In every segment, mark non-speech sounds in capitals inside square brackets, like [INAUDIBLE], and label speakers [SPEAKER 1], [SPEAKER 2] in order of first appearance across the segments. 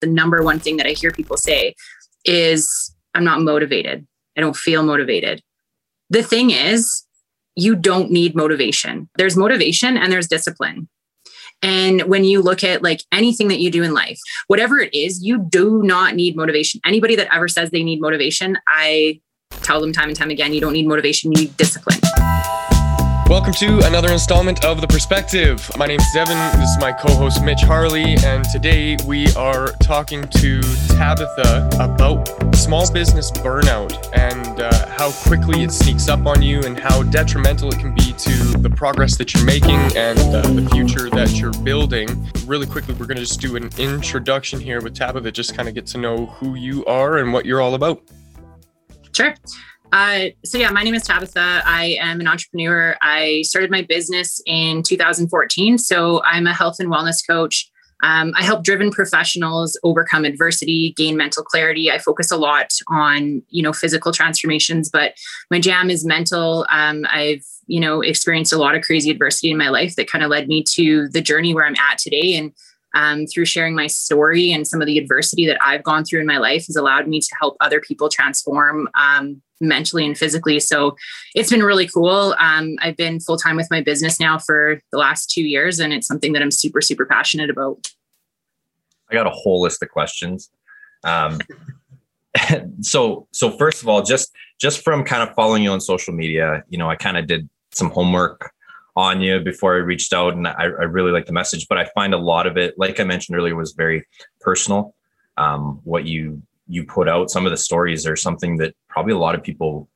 [SPEAKER 1] the number one thing that I hear people say is, I'm not motivated. I don't feel motivated. The thing is, you don't need motivation. There's motivation and there's discipline. And when you look at like anything that you do in life, whatever it is, you do not need motivation. Anybody that ever says they need motivation, I tell them time and time again, you don't need motivation, you need discipline.
[SPEAKER 2] Welcome to another installment of The Perspective. My name is Devin. This is my co host Mitch Harley. And today we are talking to Tabitha about small business burnout and uh, how quickly it sneaks up on you and how detrimental it can be to the progress that you're making and uh, the future that you're building. Really quickly, we're going to just do an introduction here with Tabitha, just kind of get to know who you are and what you're all about.
[SPEAKER 1] Sure. Uh, so yeah, my name is Tabitha. I am an entrepreneur. I started my business in 2014. So I'm a health and wellness coach. Um, I help driven professionals overcome adversity, gain mental clarity. I focus a lot on, you know, physical transformations, but my jam is mental. Um, I've, you know, experienced a lot of crazy adversity in my life that kind of led me to the journey where I'm at today. And um, through sharing my story and some of the adversity that I've gone through in my life has allowed me to help other people transform um, mentally and physically. So it's been really cool. Um, I've been full time with my business now for the last two years, and it's something that I'm super, super passionate about.
[SPEAKER 3] I got a whole list of questions. Um, [LAUGHS] so, so first of all, just just from kind of following you on social media, you know, I kind of did some homework you before I reached out, and I, I, really like the message. But I find a lot of it, like I mentioned earlier, was very personal. Um, what you you put out, some of the stories are something that probably a lot of people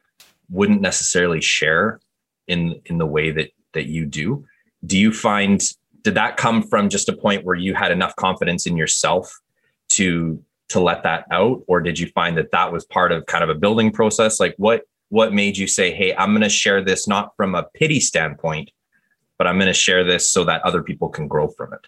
[SPEAKER 3] wouldn't necessarily share in in the way that that you do. Do you find did that come from just a point where you had enough confidence in yourself to to let that out, or did you find that that was part of kind of a building process? Like what what made you say, "Hey, I'm going to share this not from a pity standpoint, but I'm going to share this so that other people can grow from it?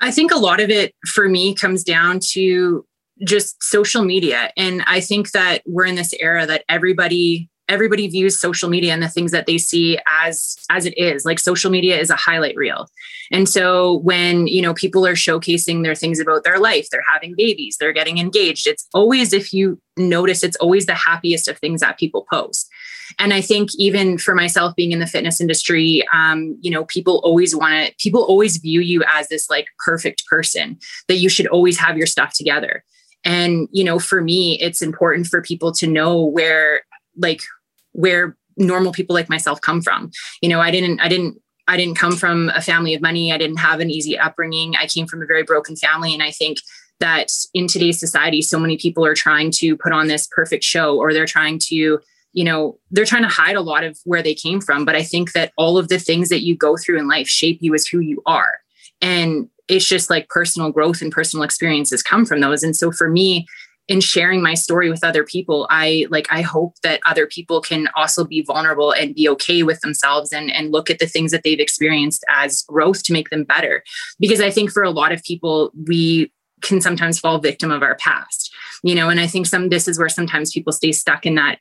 [SPEAKER 1] I think a lot of it for me comes down to just social media. And I think that we're in this era that everybody everybody views social media and the things that they see as as it is like social media is a highlight reel and so when you know people are showcasing their things about their life they're having babies they're getting engaged it's always if you notice it's always the happiest of things that people post and i think even for myself being in the fitness industry um, you know people always want to people always view you as this like perfect person that you should always have your stuff together. And you know for me it's important for people to know where like where normal people like myself come from. You know i didn't i didn't i didn't come from a family of money. I didn't have an easy upbringing. I came from a very broken family. And i think that in today's society so many people are trying to put on this perfect show or they're trying to you know they're trying to hide a lot of where they came from but i think that all of the things that you go through in life shape you as who you are. And it's just like personal growth and personal experiences come from those. And so for me in sharing my story with other people i like i hope that other people can also be vulnerable and be okay with themselves and and look at the things that they've experienced as growth to make them better. Because i think for a lot of people we can sometimes fall victim of our past you know? And i think some this is where sometimes people stay stuck in that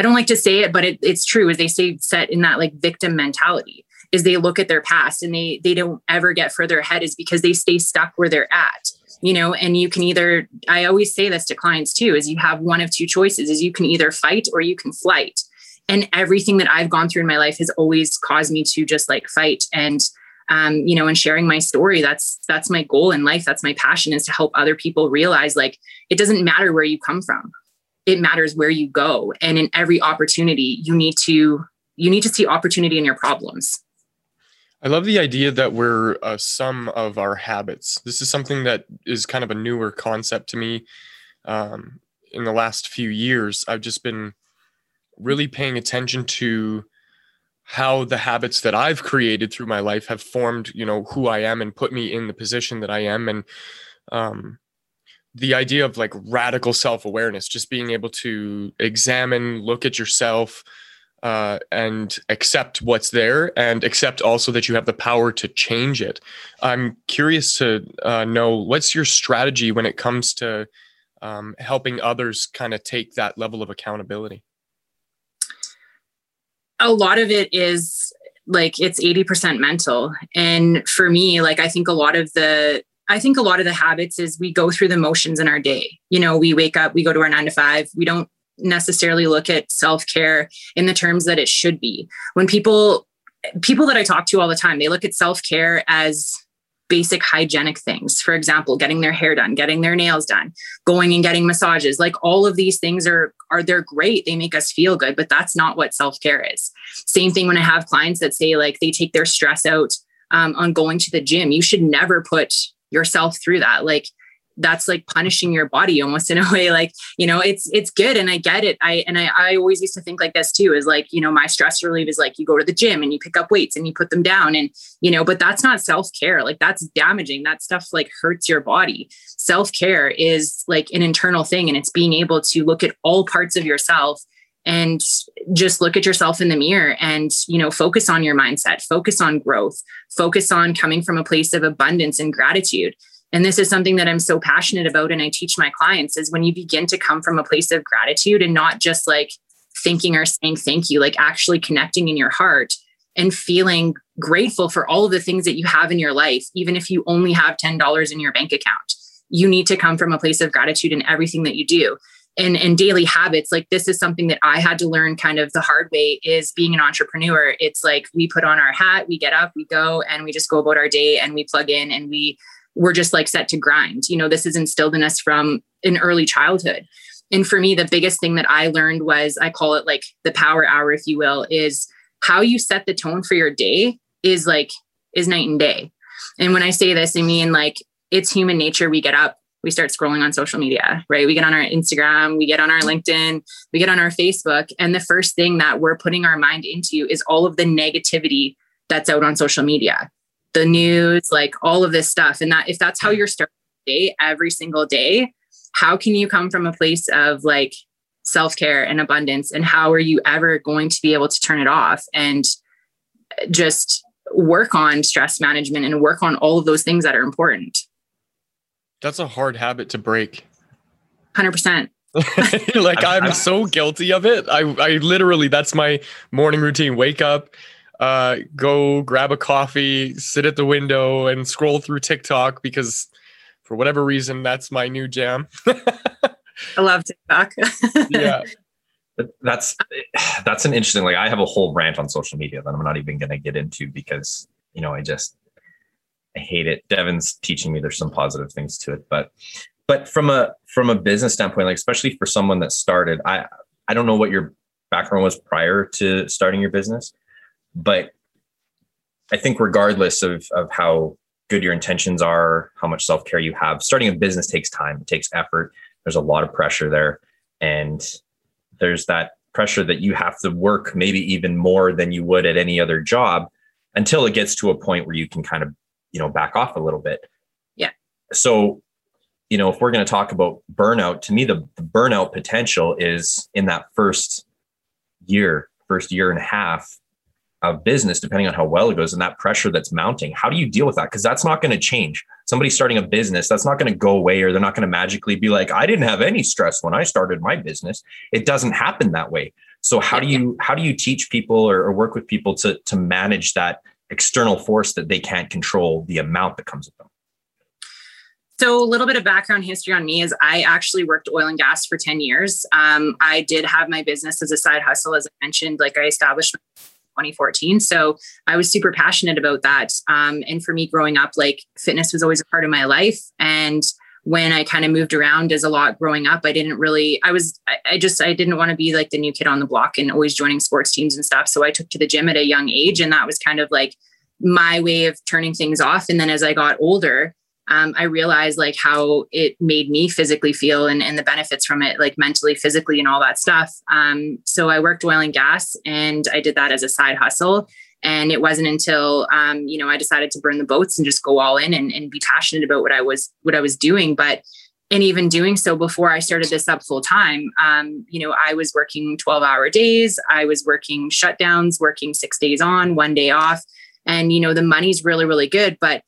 [SPEAKER 1] i, don't like to say it but it, it's true is they stay set in that like victim mentality is they look at their past and they they don't ever get further ahead is because they stay stuck where they're at you know? And you can either i always say this to clients too is you have one of two choices is you can either fight or you can flight. And everything that i've gone through in my life has always caused me to just like fight and um, you know and sharing my story that's that's my goal in life that's my passion is to help other people realize like it doesn't matter where you come from it matters where you go and in every opportunity you need to you need to see opportunity in your problems
[SPEAKER 2] I love the idea that we're a sum of our habits. This is something that is kind of a newer concept to me. Um, in the last few years, I've just been really paying attention to how the habits that I've created through my life have formed, you know, who I am and put me in the position that I am. And um, the idea of like radical self awareness, just being able to examine, look at yourself, uh, and accept what's there and accept also that you have the power to change it. I'm curious to uh, know what's your strategy when it comes to um, helping others kind of take that level of accountability?
[SPEAKER 1] A lot of it is like it's 80% mental. And for me, like I think a lot of the I think a lot of the habits is we go through the motions in our day. You know, we wake up, we go to our nine to five, we don't necessarily look at self-care in the terms that it should be. When people people that I talk to all the time, they look at self-care as basic hygienic things. For example, getting their hair done, getting their nails done, going and getting massages. Like all of these things are are they're great. They make us feel good, but that's not what self-care is. Same thing when I have clients that say like they take their stress out um, on going to the gym. You should never put yourself through that. Like that's like punishing your body almost in a way like you know it's it's good and i get it. I and i, I always used to think like this too is like you know my stress relief is like you go to the gym and you pick up weights and you put them down and you know but that's not self-care. Like that's damaging. That stuff like hurts your body. Self-care is like an internal thing and it's being able to look at all parts of yourself and just look at yourself in the mirror and you know focus on your mindset focus on growth focus on coming from a place of abundance and gratitude. And this is something that i'm so passionate about and i teach my clients is when you begin to come from a place of gratitude and not just like thinking or saying thank you like actually connecting in your heart and feeling grateful for all of the things that you have in your life even if you only have $10 in your bank account. You need to come from a place of gratitude in everything that you do and, and daily habits like this is something that i had to learn kind of the hard way is being an entrepreneur it's like we put on our hat we get up we go and we just go about our day and we plug in and we we're just like set to grind. You know, this is instilled in us from an early childhood. And for me, the biggest thing that I learned was I call it like the power hour, if you will, is how you set the tone for your day is like, is night and day. And when I say this, I mean like it's human nature. We get up, we start scrolling on social media, right? We get on our Instagram, we get on our LinkedIn, we get on our Facebook. And the first thing that we're putting our mind into is all of the negativity that's out on social media the news, like all of this stuff. And that if that's how you're starting day every single day, how can you come from a place of like self-care and abundance? And how are you ever going to be able to turn it off and just work on stress management and work on all of those things that are important?
[SPEAKER 2] That's a hard habit to break.
[SPEAKER 1] 100%. [LAUGHS]
[SPEAKER 2] like I'm so guilty of it. I I literally that's my morning routine. Wake up, uh, go grab a coffee, sit at the window, and scroll through TikTok because for whatever reason, that's my new jam. [LAUGHS]
[SPEAKER 1] I love TikTok. [LAUGHS]
[SPEAKER 2] yeah.
[SPEAKER 3] That's that's an interesting like I have a whole rant on social media that I'm not even going to get into because you know I just I hate it. Devin's teaching me there's some positive things to it, but but from a from a business standpoint, like especially for someone that started, I I don't know what your background was prior to starting your business, but I think regardless of of how good your intentions are, how much self care you have, starting a business takes time. It takes effort. There's a lot of pressure there, and there's that pressure that you have to work maybe even more than you would at any other job until it gets to a point where you can kind of you know back off a little bit.
[SPEAKER 1] Yeah.
[SPEAKER 3] So you know if we're going to talk about burnout to me the, the burnout potential is in that first year first year and a half of business, depending on how well it goes, and that pressure that's mounting. How do you deal with that? Because that's not going to change. Somebody starting a business, that's not going to go away, or they're not going to magically be like, I didn't have any stress when I started my business. It doesn't happen that way. So how do you how do you teach people or, or work with people to to manage that external force that they can't control the amount that comes with them?
[SPEAKER 1] So, a little bit of background history on me is I actually worked oil and gas for 10 years. Um, I did have my business as a side hustle, as I mentioned. Like, I established 2014. So I was super passionate about that. Um, and for me growing up, like fitness was always a part of my life. And when I kind of moved around as a lot growing up, I didn't really, I was, I, I just, I didn't want to be like the new kid on the block and always joining sports teams and stuff. So I took to the gym at a young age. And that was kind of like my way of turning things off. And then as I got older, um, I realized like how it made me physically feel and, and the benefits from it, like mentally, physically, and all that stuff. Um, so I worked oil and gas and I did that as a side hustle. And it wasn't until um, you know I decided to burn the boats and just go all in and, and be passionate about what I was what I was doing. But and even doing so before I started this up full time, um, you know, I was working 12 hour days. I was working shutdowns, working six days on, one day off. And, you know, the money's really, really good. But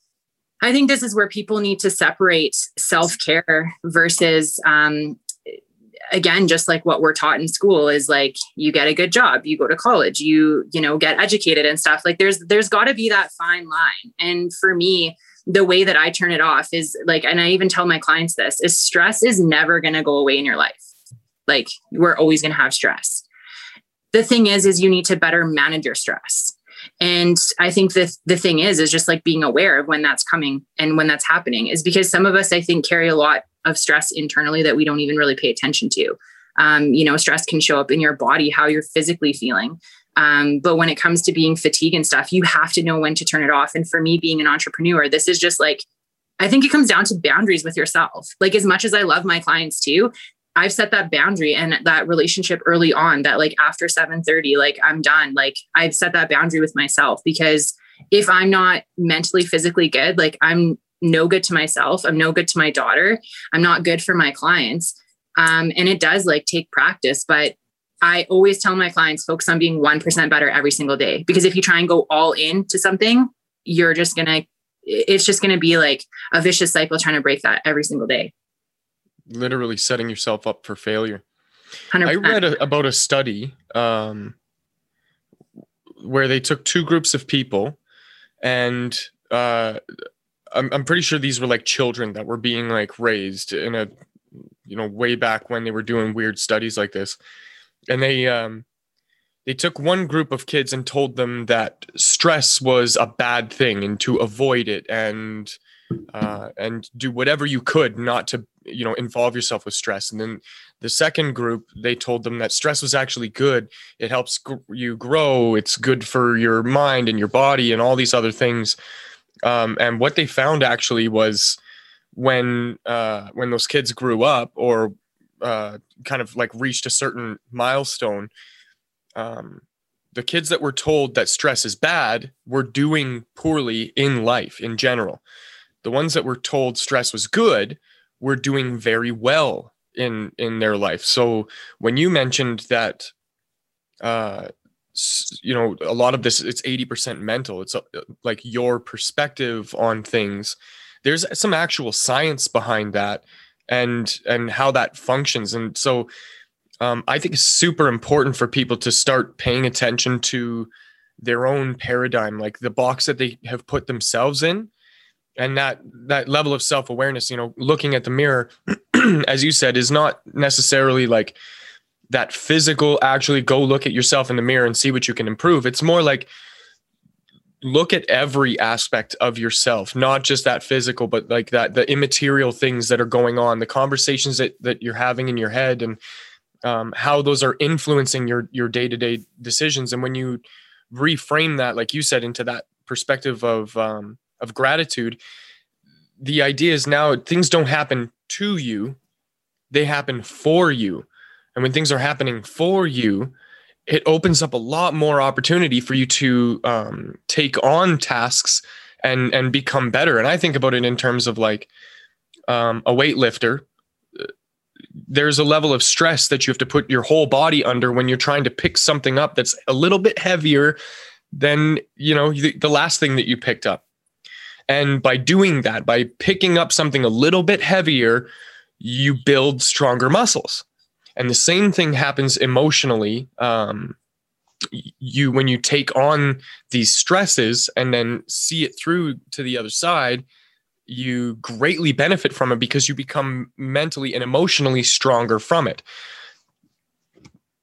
[SPEAKER 1] I think this is where people need to separate self care versus, um, again, just like what we're taught in school is like you get a good job, you go to college, you you know get educated and stuff. Like there's there's got to be that fine line. And for me, the way that I turn it off is like, and I even tell my clients this is stress is never going to go away in your life. Like we're always going to have stress. The thing is, is you need to better manage your stress. And I think the the thing is, is just like being aware of when that's coming and when that's happening is because some of us, I think, carry a lot of stress internally that we don't even really pay attention to. Um, you know, stress can show up in your body, how you're physically feeling. Um, but when it comes to being fatigue and stuff, you have to know when to turn it off. And for me, being an entrepreneur, this is just like, I think it comes down to boundaries with yourself. Like, as much as I love my clients too, I've set that boundary and that relationship early on that like after 7:30 like I'm done like I've set that boundary with myself because if I'm not mentally physically good like I'm no good to myself I'm no good to my daughter I'm not good for my clients um, and it does like take practice but I always tell my clients focus on being 1% better every single day. Because if you try and go all in to something, you're just going to, it's just going to be like a vicious cycle trying to break that every single day.
[SPEAKER 2] Literally setting yourself up for failure. 100%. I read a, about a study um, where they took two groups of people and uh, I'm, I'm pretty sure these were like children that were being like raised in a, you know, way back when they were doing weird studies like this. And they um, they took one group of kids and told them that stress was a bad thing and to avoid it and uh, and do whatever you could not to you know involve yourself with stress. And then the second group they told them that stress was actually good. It helps gr- you grow. It's good for your mind and your body and all these other things um, and what they found actually was when uh, when those kids grew up or uh, kind of like reached a certain milestone, um, the kids that were told that stress is bad were doing poorly in life in general. The ones that were told stress was good were doing very well in in their life. So when you mentioned that, uh, you know, a lot of this it's eighty percent mental. It's uh, like your perspective on things. There's some actual science behind that and and how that functions and so um, i think it's super important for people to start paying attention to their own paradigm like the box that they have put themselves in and that that level of self-awareness you know looking at the mirror [CLEARS THROAT] as you said is not necessarily like that physical actually go look at yourself in the mirror and see what you can improve. It's more like look at every aspect of yourself not just that physical but like that the immaterial things that are going on the conversations that that you're having in your head and um, how those are influencing your your day-to-day decisions. And when you reframe that like you said into that perspective of um, of gratitude the idea is now things don't happen to you they happen for you and when things are happening for you it opens up a lot more opportunity for you to um, take on tasks and and become better. And I think about it in terms of like um, a weightlifter. There's a level of stress that you have to put your whole body under when you're trying to pick something up that's a little bit heavier than you know the, the last thing that you picked up. And by doing that, by picking up something a little bit heavier, you build stronger muscles and the same thing happens emotionally um, you when you take on these stresses and then see it through to the other side you greatly benefit from it because you become mentally and emotionally stronger from it.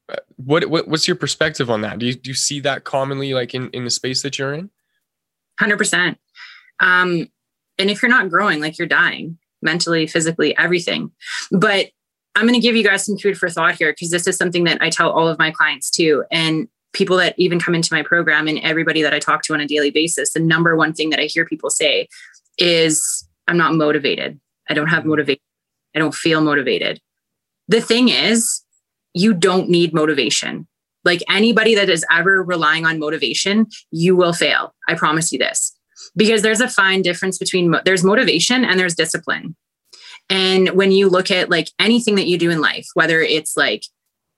[SPEAKER 2] Uh, what, what what's your perspective on that? Do you, do you see that commonly like in in the space that you're in?
[SPEAKER 1] 100% um and if you're not growing like you're dying mentally physically everything. But I'm going to give you guys some food for thought here because this is something that I tell all of my clients too. And people that even come into my program and everybody that I talk to on a daily basis, the number one thing that I hear people say is, I'm not motivated. I don't have motivation. I don't feel motivated. The thing is, you don't need motivation. Like anybody that is ever relying on motivation, you will fail. I promise you this. Because there's a fine difference between there's motivation and there's discipline. And when you look at like anything that you do in life, whether it's like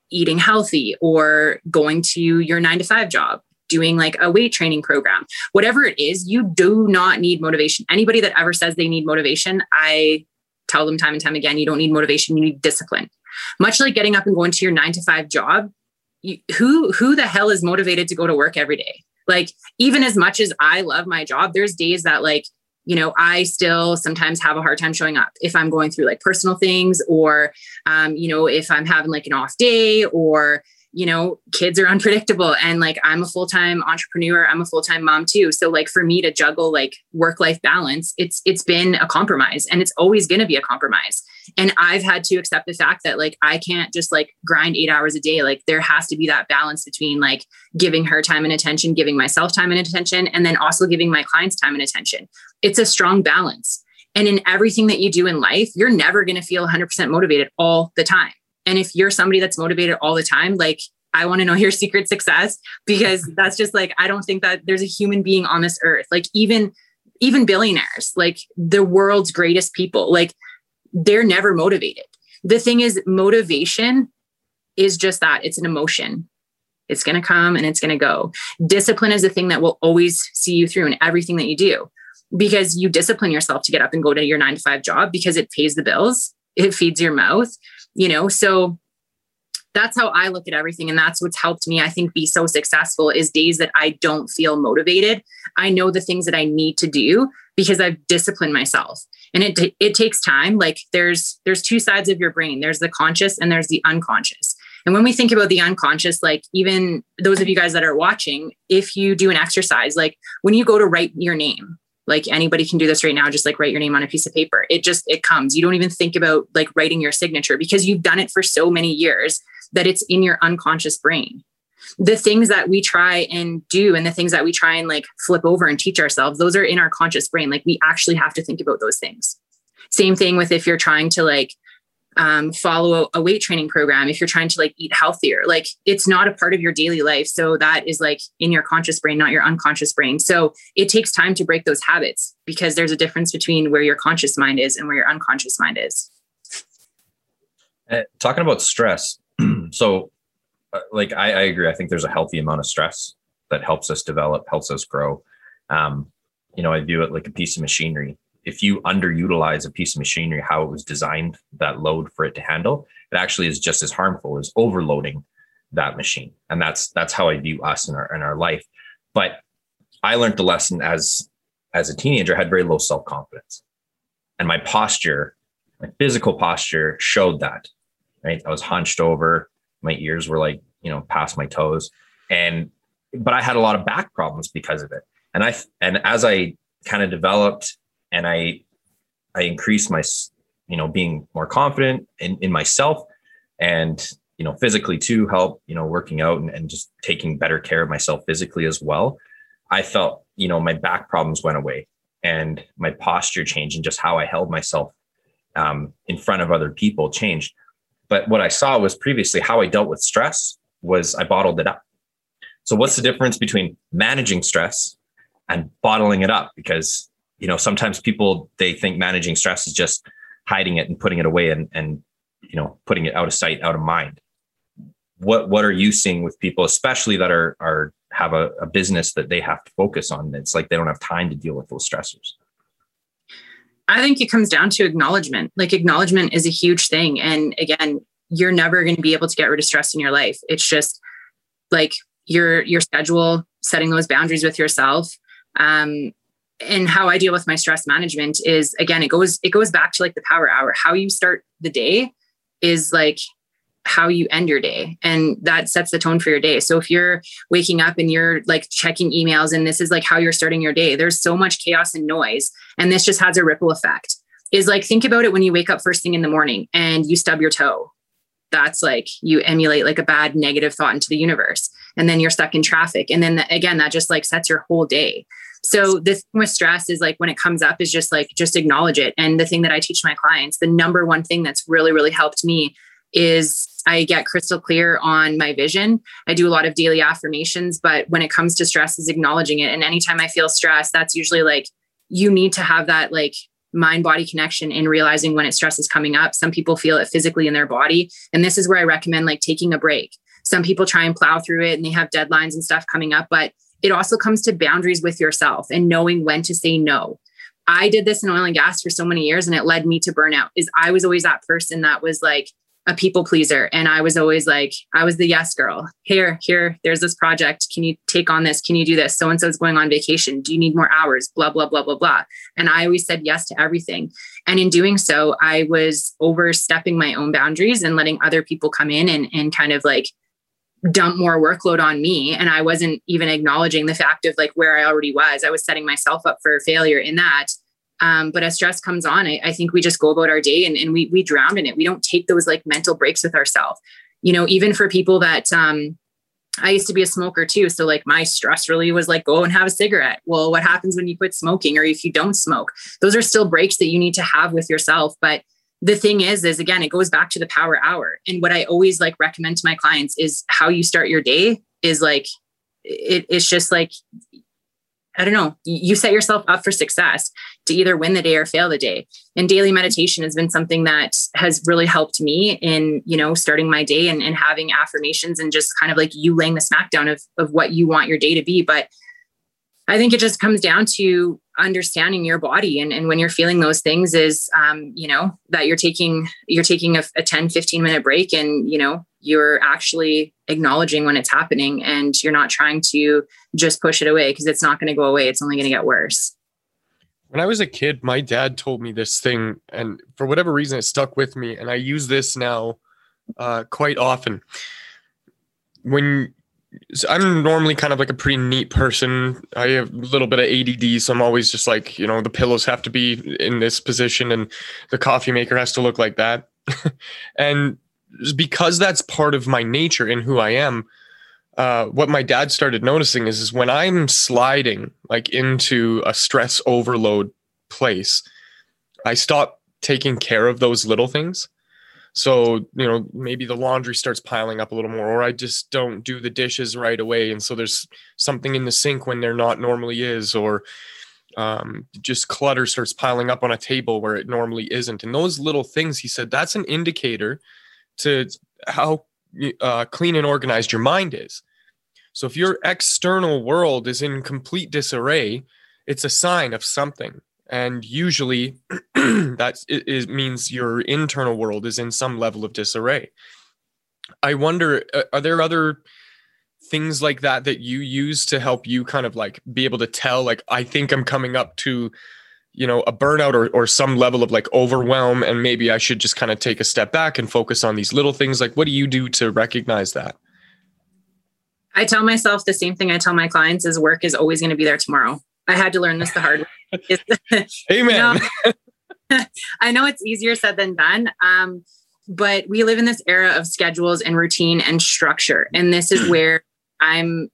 [SPEAKER 1] eating healthy or going to your nine to five job, doing like a weight training program, whatever it is, you do not need motivation. Anybody that ever says they need motivation, I tell them time and time again, you don't need motivation, you need discipline. Much like getting up and going to your nine to five job, you, who who the hell is motivated to go to work every day? Like even as much as I love my job, there's days that like you know i still sometimes have a hard time showing up if i'm going through like personal things or um, you know if i'm having like an off day or you know, kids are [LAUGHS] unpredictable and like I'm a full-time entrepreneur, I'm a full-time mom too. So like for me to juggle like work-life balance, it's it's been a compromise and it's always going to be a compromise. And I've had to accept the fact that like I can't just like grind 8 hours a day. Like there has to be that balance between like giving her time and attention, giving myself time and attention and then also giving my clients time and attention. It's a strong balance. And in everything that you do in life, you're never going to feel 100% motivated all the time and if you're somebody that's motivated all the time, like I want to know your [LAUGHS] secret success because that's just like I don't think that there's a human being on this earth. Like even even billionaires, like the world's greatest people, like they're never motivated. The thing is motivation is just that, it's an emotion. It's going to come and it's going to go. Discipline is the thing that will always see you through in everything that you do because you discipline yourself to get up and go to your 9 to 5 job because it pays the bills, it feeds your mouth you know so that's how i look at everything and that's what's helped me i think be so successful is days that i don't feel motivated i know the things that i need to do because i've disciplined myself and it it takes time. Like there's there's two sides of your brain. There's the conscious and there's the unconscious. And when we think about the unconscious like even those of you guys that are watching if you do an exercise like when you go to write your name like anybody can do this right now just like write your name on a piece of paper. It just it comes. You don't even think about like writing your signature because you've done it for so many years that it's in your unconscious brain the things that we try and do and the things that we try and like flip over and teach ourselves those are in our conscious brain. Like we actually have to think about those things. Same thing with if you're trying to like um, follow a, weight training program if you're trying to like eat healthier like it's not a part of your daily life. So that is like in your conscious brain not your unconscious brain. So it takes time to break those habits because there's a difference between where your conscious mind is and where your unconscious mind is.
[SPEAKER 3] Uh, talking about stress [CLEARS THROAT] so like I, I, agree. I think there's a healthy amount of stress that helps us develop helps us grow. Um, you know i view it like a piece of machinery. If you underutilize a piece of machinery how it was designed that load for it to handle it actually is just as harmful as overloading that machine. And that's that's how i view us in our in our life. But i learned the lesson as as a teenager I had very low self-confidence. And my posture my physical posture showed that right? I was hunched over my ears were like you know past my toes. And but i had a lot of back problems because of it. And i and as i kind of developed and I I increased my you know being more confident in, in myself and you know physically too help you know working out and, and just taking better care of myself physically as well i felt you know my back problems went away and my posture changed and just how i held myself um, in front of other people changed but what i saw was previously how i dealt with stress was i bottled it up. So what's the difference between managing stress and bottling it up? Because you know sometimes people they think managing stress is just hiding it and putting it away and and you know putting it out of sight out of mind. What what are you seeing with people especially that are are have a, a business that they have to focus on? It's like they don't have time to deal with those stressors
[SPEAKER 1] i think it comes down to acknowledgement. Like acknowledgement is a huge thing. And again you're never going to be able to get rid of stress in your life. It's just like your your schedule setting those boundaries with yourself. Um, and how I deal with my stress management is again, it goes, it goes back to like the power hour. How you start the day is like how you end your day and that sets the tone for your day so if you're waking up and you're like checking emails and this is like how you're starting your day there's so much chaos and noise and this just has a ripple effect is like think about it when you wake up first thing in the morning and you stub your toe that's like you emulate like a bad negative thought into the universe and then you're stuck in traffic and then again that just like sets your whole day so this thing with stress is like when it comes up is just like just acknowledge it. And the thing that I teach my clients, the number one thing that's really, really helped me is I get crystal clear on my vision. I do a lot of daily affirmations, but when it comes to stress is acknowledging it. And anytime I feel stress, that's usually like you need to have that like mind body connection in realizing when it stress is coming up. Some people feel it physically in their body. And this is where I recommend like taking a break. Some people try and plow through it and they have deadlines and stuff coming up, but it also comes to boundaries with yourself and knowing when to say no. I did this in oil and gas for so many years and it led me to burnout. Is I was always that person that was like a people pleaser. And i was always like i was the yes girl. Here here there's this project. Can you take on this? Can you do this? So and so is going on vacation. Do you need more hours? Blah blah blah blah blah. And i always said yes to everything. And in doing so i was overstepping my own boundaries and letting other people come in and, and kind of like dump more workload on me. And i wasn't even acknowledging the fact of like where i already was. I was setting myself up for failure in that um, but as stress comes on, I, I, think we just go about our day and, and we we drown in it. We don't take those like mental breaks with ourselves. You know, even for people that um, I used to be a smoker too. So like my stress really was like go and have a cigarette. Well, what happens when you quit smoking or if you don't smoke? Those are still breaks that you need to have with yourself. But the thing is, is again, it goes back to the power hour. And what I always like recommend to my clients is how you start your day is like it, it's just like I don't know, you set yourself up for success to either win the day or fail the day. And daily meditation has been something that has really helped me in, you know, starting my day and, and having affirmations and just kind of like you laying the smackdown of, of what you want your day to be. But I think it just comes down to understanding your body and, and when you're feeling those things is um, you know that you're taking you're taking a, a 10 15 minute break and you know you're actually acknowledging when it's happening and you're not trying to just push it away because it's not going to go away it's only going to get worse
[SPEAKER 2] when i was a kid my dad told me this thing and for whatever reason it stuck with me and i use this now uh, quite often when so I'm normally kind of like a pretty neat person. I have a little bit of ADD, so I'm always just like, you know, the pillows have to be in this position and the coffee maker has to look like that. [LAUGHS] and because that's part of my nature and who I am, uh, what my dad started noticing is, is when I'm sliding like into a stress overload place, I stop taking care of those little things. So, you know, maybe the laundry starts piling up a little more, or I just don't do the dishes right away. And so there's something in the sink when there not normally is, or um, just clutter starts piling up on a table where it normally isn't. And those little things, he said, that's an indicator to how uh, clean and organized your mind is. So if your external world is in complete disarray, it's a sign of something and usually [CLEARS THROAT] that it, means your internal world is in some level of disarray i wonder uh, are there other things like that that you use to help you kind of like be able to tell like i think i'm coming up to you know a burnout or, or some level of like overwhelm and maybe i should just kind of take a step back and focus on these little things like what do you do to recognize that
[SPEAKER 1] i tell myself the same thing i tell my clients is work is always going to be there tomorrow i had to learn this the hard way [LAUGHS]
[SPEAKER 2] Amen.
[SPEAKER 1] Know, [LAUGHS] I know it's easier said than done. Um, but we live in this era of schedules and routine and structure. And this is [CLEARS THROAT] where I'm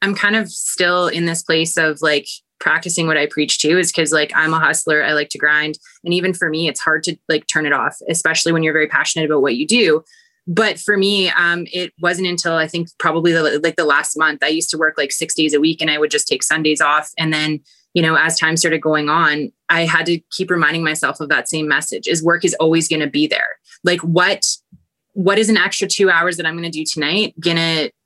[SPEAKER 1] I'm kind of still in this place of like practicing what I preach to is because like I'm a hustler. I like to grind. And even for me, it's hard to like turn it off, especially when you're very passionate about what you do. But for me, um, it wasn't until I think probably the, like the last month I used to work like six days a week and I would just take Sundays off. And then you know, as time started going on, I had to keep reminding myself of that same message is work is always going to be there. Like what what is an extra 2 hours that I'm going to do tonight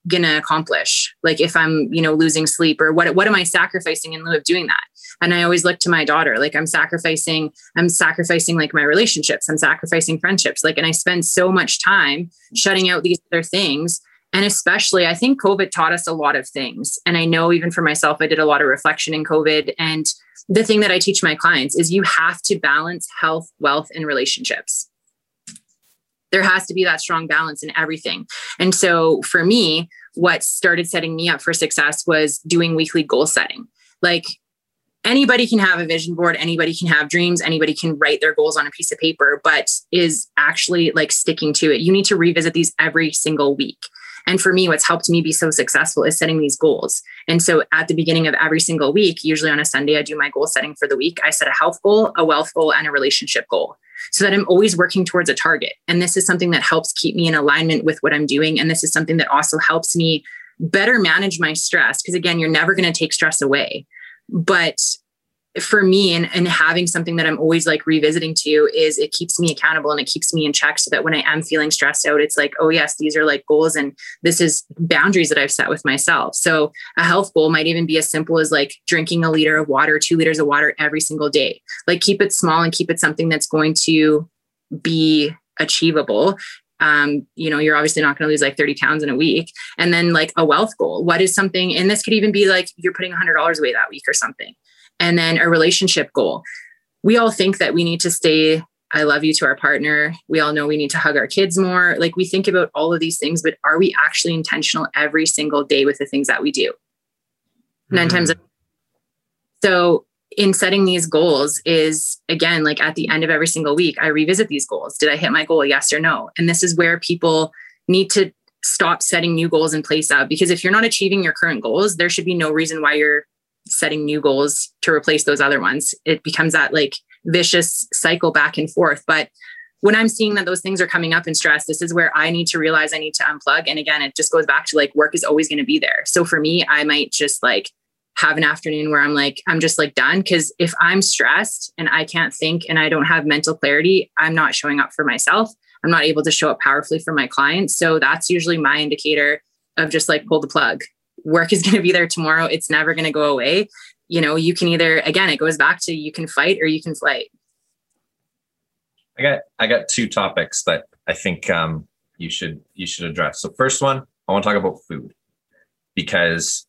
[SPEAKER 1] gonna gonna accomplish? Like if I'm, you know, losing sleep or what what am I sacrificing in lieu of doing that? And I always look to my daughter like I'm sacrificing I'm sacrificing like my relationships, I'm sacrificing friendships. Like and I spend so much time shutting out these other things and especially, I think COVID taught us a lot of things. And I know even for myself, I did a lot of reflection in COVID. And the thing that I teach my clients is you have to balance health, wealth, and relationships. There has to be that strong balance in everything. And so for me, what started setting me up for success was doing weekly goal setting. Like anybody can have a vision board, anybody can have dreams, anybody can write their goals on a piece of paper, but is actually like sticking to it. You need to revisit these every single week. And for me, what's helped me be so successful is setting these goals. And so at the beginning of every single week, usually on a Sunday, I do my goal setting for the week. I set a health goal, a wealth goal, and a relationship goal so that I'm always working towards a target. And this is something that helps keep me in alignment with what I'm doing. And this is something that also helps me better manage my stress. Because again, you're never going to take stress away. But for me and, and having something that I'm always like revisiting to is it keeps me accountable and it keeps me in check so that when I am feeling stressed out, it's like, oh yes, these are like goals and this is boundaries that I've set with myself. So a health goal might even be as simple as like drinking a liter of water, two liters of water every single day. Like keep it small and keep it something that's going to be achievable um, you know, you're obviously not going to lose like 30 pounds in a week. And then like a wealth goal. What is something, and this could even be like you're putting $100 away that week or something. And then a relationship goal. We all think that we need to stay I love you to our partner. We all know we need to hug our kids more. Like we think about all of these things, but are we actually intentional every single day with the things that we do? Mm-hmm. Nine times. So in setting these goals is again like at the end of every single week i revisit these goals did i hit my goal yes or no and this is where people need to stop setting new goals in place of because if you're not achieving your current goals there should be no reason why you're setting new goals to replace those other ones it becomes that like vicious cycle back and forth but when i'm seeing that those things are coming up in stress this is where i need to realize i need to unplug and again it just goes back to like work is always going to be there so for me i might just like have an afternoon where I'm like, I'm just like done. Cause if I'm stressed and I can't think and I don't have mental clarity, I'm not showing up for myself. I'm not able to show up powerfully for my clients. So that's usually my indicator of just like pull the plug. Work is [LAUGHS] going to be there tomorrow. It's never going to go away. You know, you can either, again, it goes back to you can fight or you can flight.
[SPEAKER 3] I got, I got two topics that I think um, you should, you should address. So first one, I want to talk about food because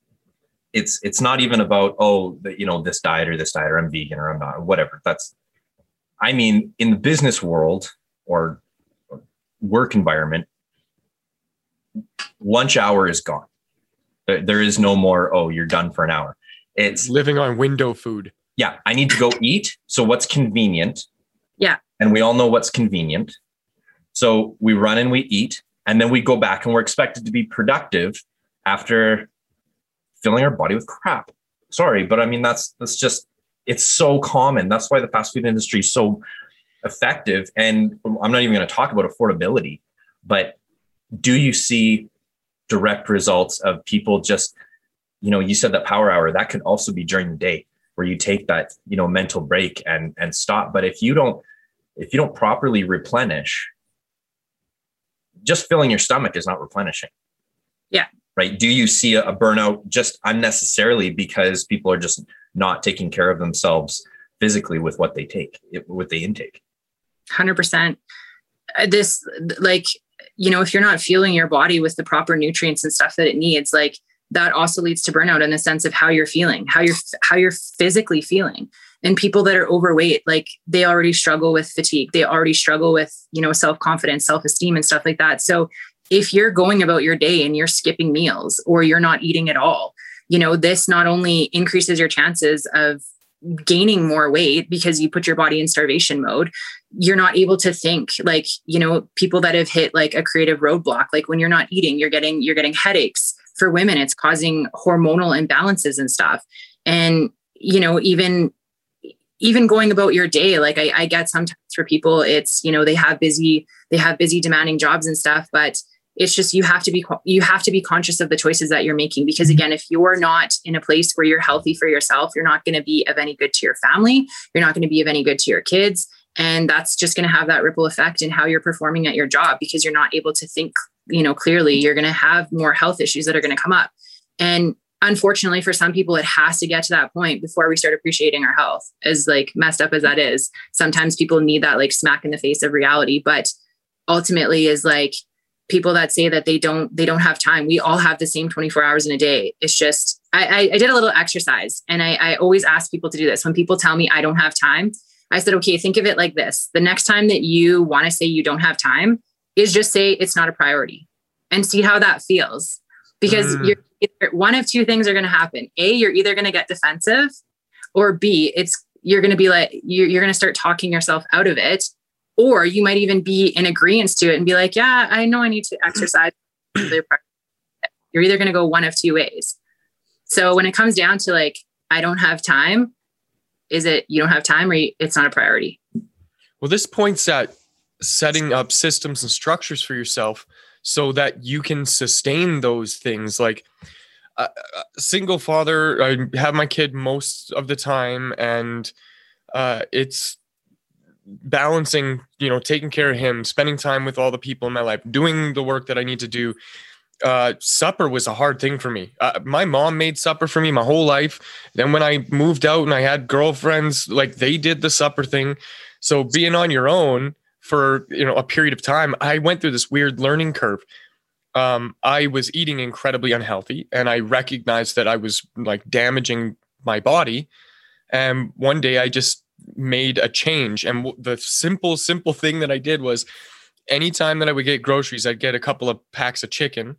[SPEAKER 3] it's it's not even about oh the, you know this diet or this diet or I'm vegan or I'm not or whatever. That's I mean in the business world or work environment, lunch hour is gone. There, there is no more oh you're done for an hour. It's
[SPEAKER 2] living on window food.
[SPEAKER 3] Yeah, I need to go eat. So what's convenient?
[SPEAKER 1] Yeah.
[SPEAKER 3] And we all know what's convenient. So we run and we eat and then we go back and we're expected to be productive after filling our body with crap. Sorry, but I mean that's that's just it's so common. That's why the fast food industry is so effective. And I'm not even going to talk about affordability, but do you see direct results of people just, you know, you said that power hour, that could also be during the day where you take that, you know, mental break and and stop. But if you don't, if you don't properly replenish, just filling your stomach is not replenishing.
[SPEAKER 1] Yeah
[SPEAKER 3] right? Do you see a, burnout just unnecessarily because people are just not taking care of themselves physically with what they take, with the intake?
[SPEAKER 1] 100%. Uh, this, like, you know, if you're not fueling your body with the proper nutrients and stuff that it needs, like, that also leads to burnout in the sense of how you're feeling, how you're how you're physically feeling. And people that are overweight, like they already struggle with fatigue. They already struggle with, you know, self-confidence, self-esteem and stuff like that. So if you're going about your day and you're skipping meals or you're not eating at all, you know, this not only increases your chances of gaining more weight because you put your body in starvation mode you're not able to think like you know people that have hit like a creative roadblock like when you're not eating you're getting you're getting headaches. For women it's causing hormonal imbalances and stuff. And you know even even going about your day like I, I get sometimes for people it's you know they have busy they have busy demanding jobs and stuff but it's just you have to be you have to be conscious of the choices that you're making. Because mm-hmm. again if you're not in a place where you're healthy for yourself you're not going to be of any good to your family. You're not going to be of any good to your kids and that's just going to have that ripple effect in how you're performing at your job because you're not able to think you know clearly. You're going to have more health issues that are going to come up. And unfortunately for some people it has to get to that point before we start appreciating our health as like messed up as that is. Sometimes people need that like smack in the face of reality but ultimately is like people that say that they don't they don't have time. We all have the same 24 hours in a day. It's just i i, did a little exercise and I, I always ask people to do this. When people tell me i don't have time i said okay think of it like this the next time that you want to say you don't have time is just say it's not a priority and see how that feels because mm. you're either, one of two things are going to happen a you're either going to get defensive or b it's you're going to be like you're, you're going to start talking yourself out of it or you might even be in agreement to it and be like, yeah, I know I need to exercise. [CLEARS THROAT] You're either going to go one of two ways. So when it comes down to like, I don't have time, is it you don't have time or it's not a priority?
[SPEAKER 2] Well, this points at setting up systems and structures for yourself so that you can sustain those things. Like, a single father, I have my kid most of the time, and uh, it's balancing, you know, taking care of him, spending time with all the people in my life, doing the work that I need to do. Uh, supper was a hard thing for me. Uh, my mom made supper for me my whole life. Then when I moved out and I had girlfriends, like they did the supper thing. So being on your own for you know a period of time, I went through this weird learning curve. Um, I was eating incredibly unhealthy, and I recognized that I was like damaging my body. And one day, I just made a change, and the simple, simple thing that I did was, anytime that I would get groceries, I'd get a couple of packs of chicken,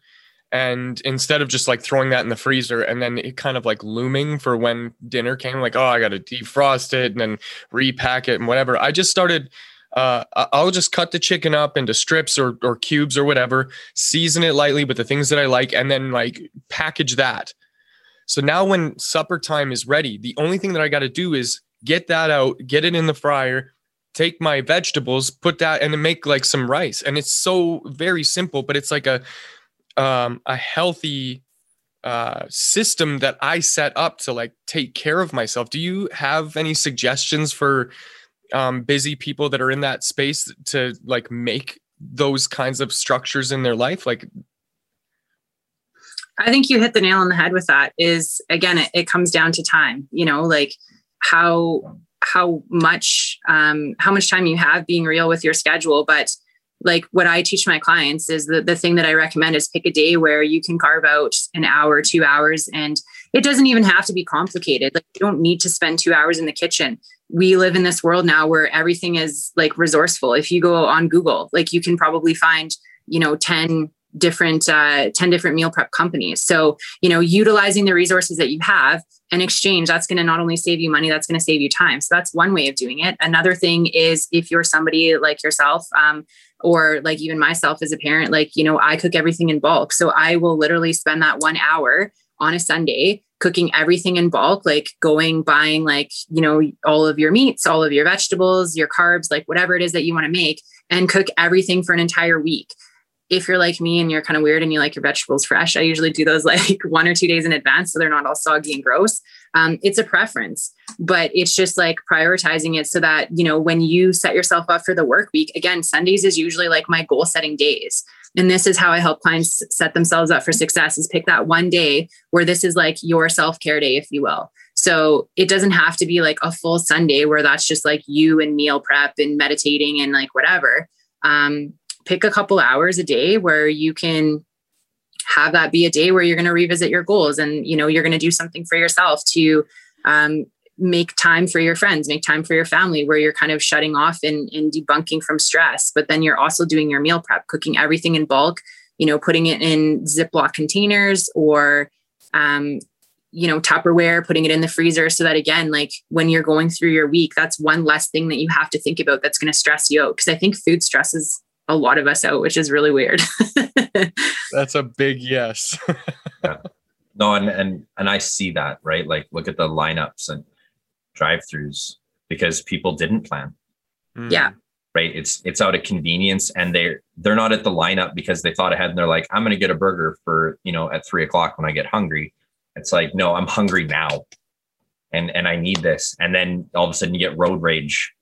[SPEAKER 2] and instead of just like throwing that in the freezer and then it kind of like looming for when dinner came, like, oh, I got to defrost it and then repack it and whatever, I just started. Uh, I'll just cut the chicken up into strips or, or cubes or whatever, season it lightly with the things that I like, and then like package that. So now when supper time is ready, the only thing that I got to do is get that out, get it in the fryer, take my vegetables, put that, and then make like some rice. And it's so very simple, but it's like a um, a healthy uh, system that I set up to like take care of myself. Do you have any suggestions for um, busy people that are in that space to like make those kinds of structures in their life? Like,
[SPEAKER 1] I think you hit the nail on the head with that. Is again, it, it comes down to time. You know, like how how much um, how much time you have being real with your schedule, but like what I teach my clients is the, the thing that I recommend is pick a day where you can carve out an hour, two hours, and it doesn't even have to be complicated. Like you don't need to spend two hours in the kitchen. We live in this world now where everything is like resourceful. If you go on Google, like you can probably find, you know, 10 different uh, 10 different meal prep companies so you know utilizing the resources that you have and exchange that's going to not only save you money that's going to save you time so that's one way of doing it another thing is if you're somebody like yourself um, or like even myself as a parent like you know i cook everything in bulk. So i will literally spend that one hour on a sunday cooking everything in bulk like going buying like you know all of your meats all of your vegetables your carbs like whatever it is that you want to make and cook everything for an entire week if you're like me and you're kind of weird and you like your vegetables fresh, I usually do those [LAUGHS] like one or two days in advance so they're not all soggy and gross. Um, it's a preference, but it's just like prioritizing it so that, you know, when you set yourself up for the work week, again, Sundays is usually like my goal setting days. And this is how I help clients set themselves up for success is pick that one day where this is like your self care day, if you will. So it doesn't have to be like a full Sunday where that's just like you and meal prep and meditating and like whatever. Um, pick a couple hours a day where you can have that be a day where you're going to revisit your goals and you know you're going to do something for yourself to um, make time for your friends make time for your family where you're kind of shutting off and, and debunking from stress but then you're also doing your meal prep cooking everything in bulk you know putting it in ziploc containers or um, you know tupperware putting it in the freezer so that again like when you're going through your week that's one less thing that you have to think about that's going to stress you out. Because i think food stresses a lot of us out, which is really weird. [LAUGHS]
[SPEAKER 2] That's a big yes.
[SPEAKER 3] yeah. No, and and and I see that, right? Like look at the lineups and drive-throughs because people didn't plan.
[SPEAKER 1] Mm. Yeah.
[SPEAKER 3] Right. It's it's out of convenience and they're they're not at the lineup because they thought ahead and they're like, I'm gonna get a burger for, you know, at three o'clock when I get hungry. It's like, no, I'm hungry now. And and I need this. And then all of a sudden you get road rage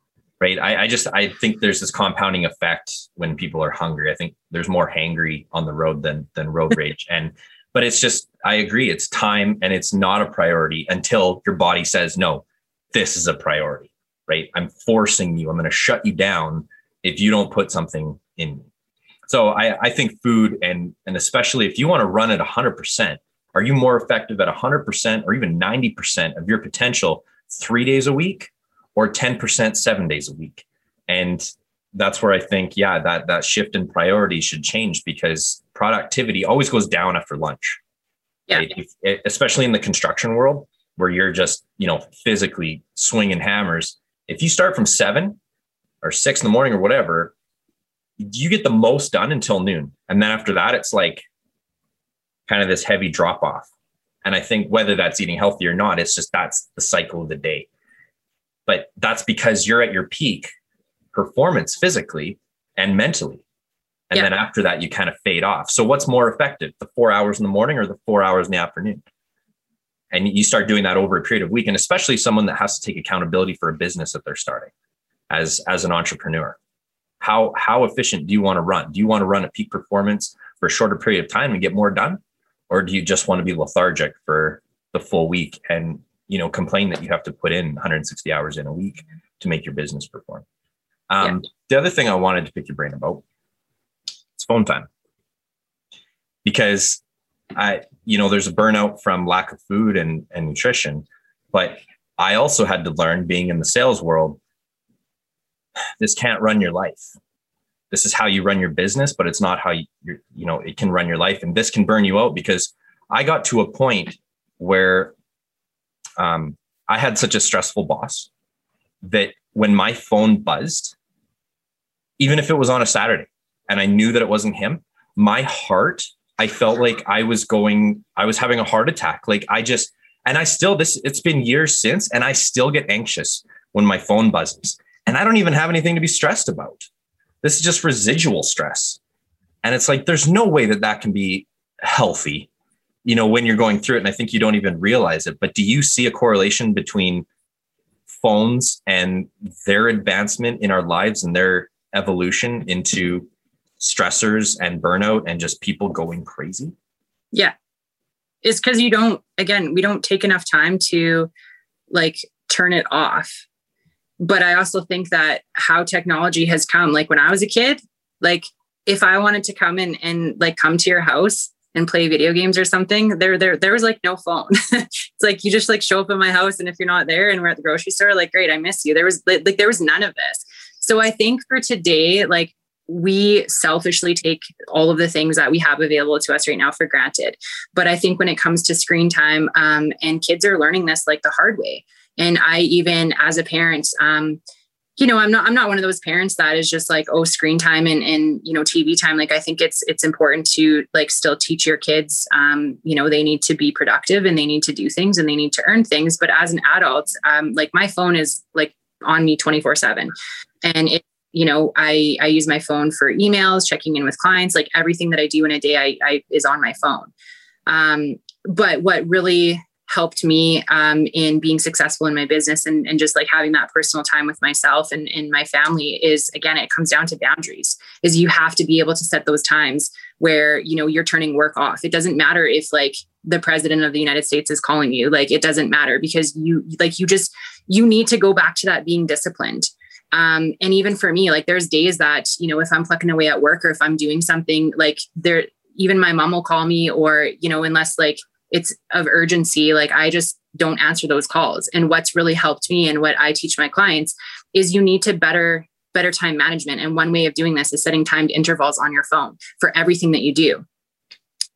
[SPEAKER 3] right? I, I, just I think there's this compounding effect when people are hungry. I think there's more hangry on the road than than road [LAUGHS] rage. And but it's just I agree, it's time and it's not a priority until your body says no, this is a priority, right? I'm forcing you. I'm going to shut you down if you don't put something in me. So I, I think food and and especially if you want to run at 100%, are you more effective at 100% or even 90% of your potential three days a week or 10% seven days a week. And that's where I think, yeah, that that shift in priorities should change because productivity always goes down after lunch.
[SPEAKER 1] Yeah. Right?
[SPEAKER 3] If, eh, especially in the construction world where you're just, you know, physically swinging hammers. If you start from seven or six in the morning or whatever, you get the most done until noon. And then after that, it's like kind of this heavy drop off. And I think whether that's eating healthy or not, it's just that's the cycle of the day but that's because you're at your peak performance physically and mentally. And yeah. then after that, you kind of fade off. So, what's more effective, the four hours in the morning or the four hours in the afternoon? And you start doing that over a period of week, and especially someone that has to take accountability for a business that they're starting as, as an entrepreneur. How, how efficient do you want to run? Do you want to run at peak performance for a shorter period of time and get more done? Or do you just want to be lethargic for the full week and you know complain that you have to put in 160 hours in a week to make your business perform Um, yeah. The other thing I wanted to pick your brain about is phone time. Because I, you know, there's a burnout from lack of food and, and nutrition, but I also had to learn being in the sales world, this can't run your life. This is how you run your business, but it's not how you, you know, it can run your life. And this can burn you out because I got to a point where um, I had such a stressful boss that when my phone buzzed, even if it was on a Saturday and I knew that it wasn't him, my heart, I felt like I was going, I was having a heart attack. Like I just, and I still, this, it's been years since, and I still get anxious when my phone buzzes. And I don't even have anything to be stressed about. This is just residual stress. And it's like, there's no way that that can be healthy, you know, when you're going through it. And I think you don't even realize it. But do you see a correlation between phones and their advancement in our lives and their evolution into stressors and burnout and just people going crazy?
[SPEAKER 1] Yeah. It's because you don't, again, we don't take enough time to like turn it off. But I also think that how technology has come, like when I was a kid, like if I wanted to come in and like come to your house and play video games or something, there there there was like no phone. [LAUGHS] it's like you just like show up in my house and if you're not there and we're at the grocery store, like great, I miss you. There was like, like there was none of this. So I think for today, like we selfishly take all of the things that we have available to us right now for granted. But I think when it comes to screen time, um, and kids are learning this like the hard way. And I even as a parent, um, you know, I'm not I'm not one of those parents that is just like, oh, screen time and and you know, TV time. Like I think it's it's important to like still teach your kids um, you know, they need to be productive and they need to do things and they need to earn things. But as an adult, um, like my phone is like on me 24-7. And it you know i i use my phone for emails checking in with clients like everything that i do in a day i, I is on my phone um, but what really helped me um, in being successful in my business and, and just like having that personal time with myself and, and my family is again it comes down to boundaries is you have to be able to set those times where you know you're turning work off. It doesn't matter if like the president of the united states is calling you. Like it doesn't matter because you like you just you need to go back to that being disciplined. Um, and even for me, like there's days that, you know, if I'm plucking away at work or if I'm doing something like there, even my mom will call me or, you know, unless like it's of urgency, like I just don't answer those calls. And what's really helped me and what I teach my clients is you need to better better time management. And one way of doing this is setting timed intervals on your phone for everything that you do.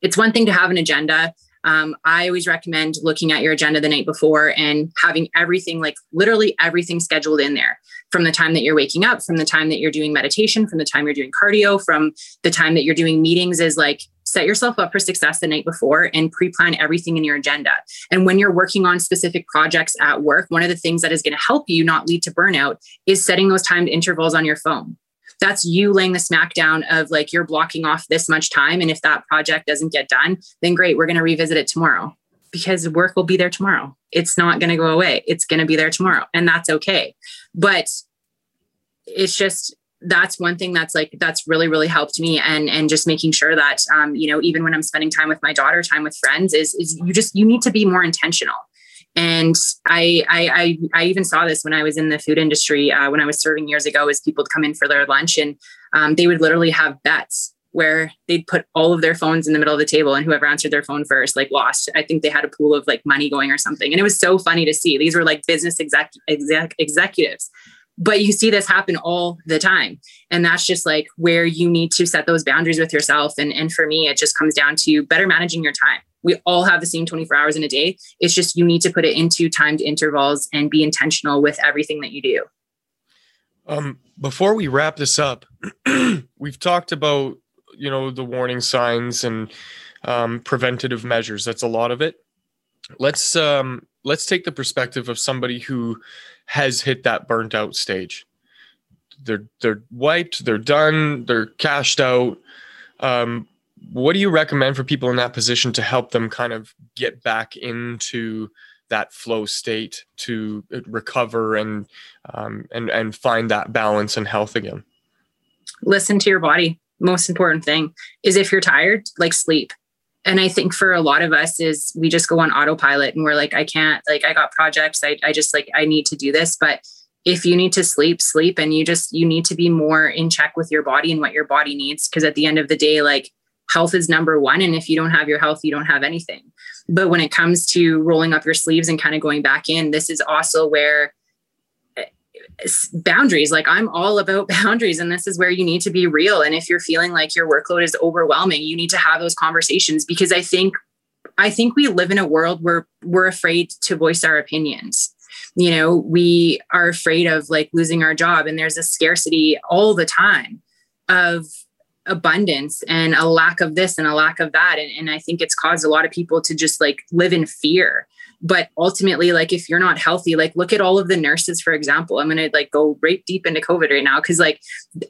[SPEAKER 1] It's one thing to have an agenda um, I always recommend looking at your agenda the night before and having everything, like literally everything scheduled in there from the time that you're waking up, from the time that you're doing meditation, from the time you're doing cardio, from the time that you're doing meetings is like set yourself up for success the night before and pre-plan everything in your agenda. And when you're working on specific projects at work, one of the things that is going to help you not lead to burnout is setting those timed intervals on your phone that's you laying the smackdown of like you're blocking off this much time and if that project doesn't get done then great we're going to revisit it tomorrow. Because work will be there tomorrow. It's not going to go away. It's going to be there tomorrow and that's okay. But it's just that's one thing that's like that's really really helped me and and just making sure that um you know even when i'm spending time with my daughter time with friends is is you just you need to be more intentional and I, I, I, even saw this when I was in the food industry uh, when I was serving years ago. As people would come in for their lunch, and um, they would literally have bets where they'd put all of their phones in the middle of the table, and whoever answered their phone first, like, lost. I think they had a pool of like money going or something, and it was so funny to see. These were like business exec, exec executives, but you see this happen all the time, and that's just like where you need to set those boundaries with yourself. And and for me, it just comes down to better managing your time we all have the same 24 hours in a day. It's just you need to put it into timed intervals and be intentional with everything that you do.
[SPEAKER 2] Um, before we wrap this up, [CLEARS THROAT] we've talked about you know the warning signs and um, preventative measures. That's a lot of it. Let's um, let's take the perspective of somebody who has hit that burnt out stage. They're they're wiped. They're done. They're cashed out. Um, what do you recommend for people in that position to help them kind of get back into that flow state to recover and um, and and find that balance and health again?
[SPEAKER 1] Listen to your body. Most important thing is if you're tired like sleep. And i think for a lot of us is we just go on autopilot and we're like i can't like i got projects. I, I just like i need to do this. But if you need to sleep sleep. And you just you need to be more in check with your body and what your body needs. Because at the end of the day like health is number one and if you don't have your health you don't have anything. But when it comes to rolling up your sleeves and kind of going back in this is also where eh, boundaries like i'm all about [LAUGHS] boundaries and this is where you need to be real. And if you're feeling like your workload is overwhelming you need to have those conversations because i think i think we live in a world where we're afraid to voice our opinions. You know we are afraid of like losing our job and there's a scarcity all the time of abundance and a lack of this and a lack of that. And, and i think it's caused a lot of people to just like live in fear. But ultimately like if you're not healthy like look at all of the nurses for example. I'm to like go right deep into covid right now because like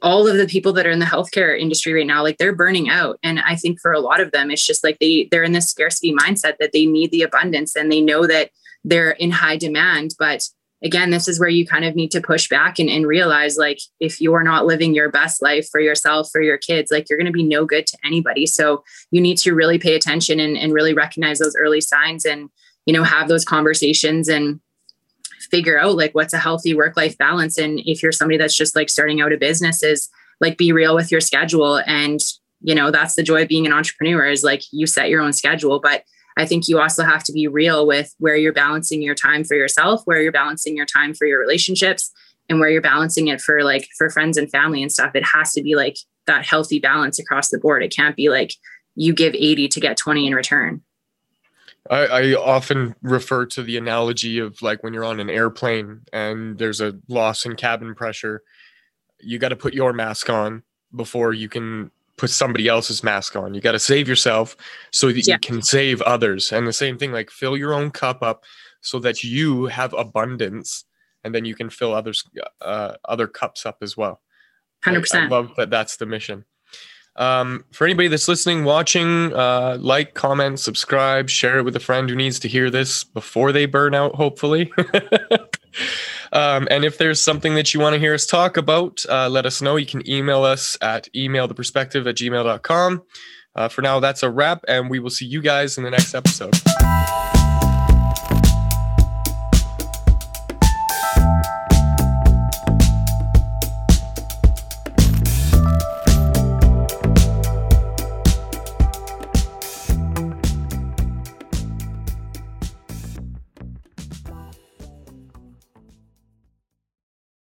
[SPEAKER 1] all of the people that are in the healthcare industry right now like they're burning out. And i think for a lot of them it's just like they they're in this scarcity mindset that they need the abundance and they know that they're in high demand but again this is where you kind of need to push back and, and realize like if you're not living your best life for yourself for your kids like you're going to be no good to anybody. So you need to really pay attention and, and really recognize those early signs and you know have those conversations and figure out like what's a healthy work life balance. And if you're somebody that's just like starting out a business is like be real with your schedule. And you know that's the joy of being an entrepreneur is like you set your own schedule. But I think you also have to be real with where you're balancing your time for yourself, where you're balancing your time for your relationships, and where you're balancing it for like for friends and family and stuff. It has to be like that healthy balance across the board. It can't be like you give 80 to get 20 in return.
[SPEAKER 2] I, I, often refer to the analogy of like when you're on an airplane and there's a loss in cabin pressure, you got to put your mask on before you can put somebody else's mask on. You got to save yourself so that yeah. you can save others. And the same thing, like fill your own cup up so that you have abundance, and then you can fill others uh, other cups up as well.
[SPEAKER 1] Hundred percent.
[SPEAKER 2] I love that. That's the mission. Um, for anybody that's listening, watching, uh, like, comment, subscribe, share it with a friend who needs to hear this before they burn out. Hopefully. [LAUGHS] Um, and if there's something that you want to hear us talk about, uh, let us know. You can email us at emailtheperspective at gmail.com. Uh, for now, that's a wrap, and we will see you guys in the next episode.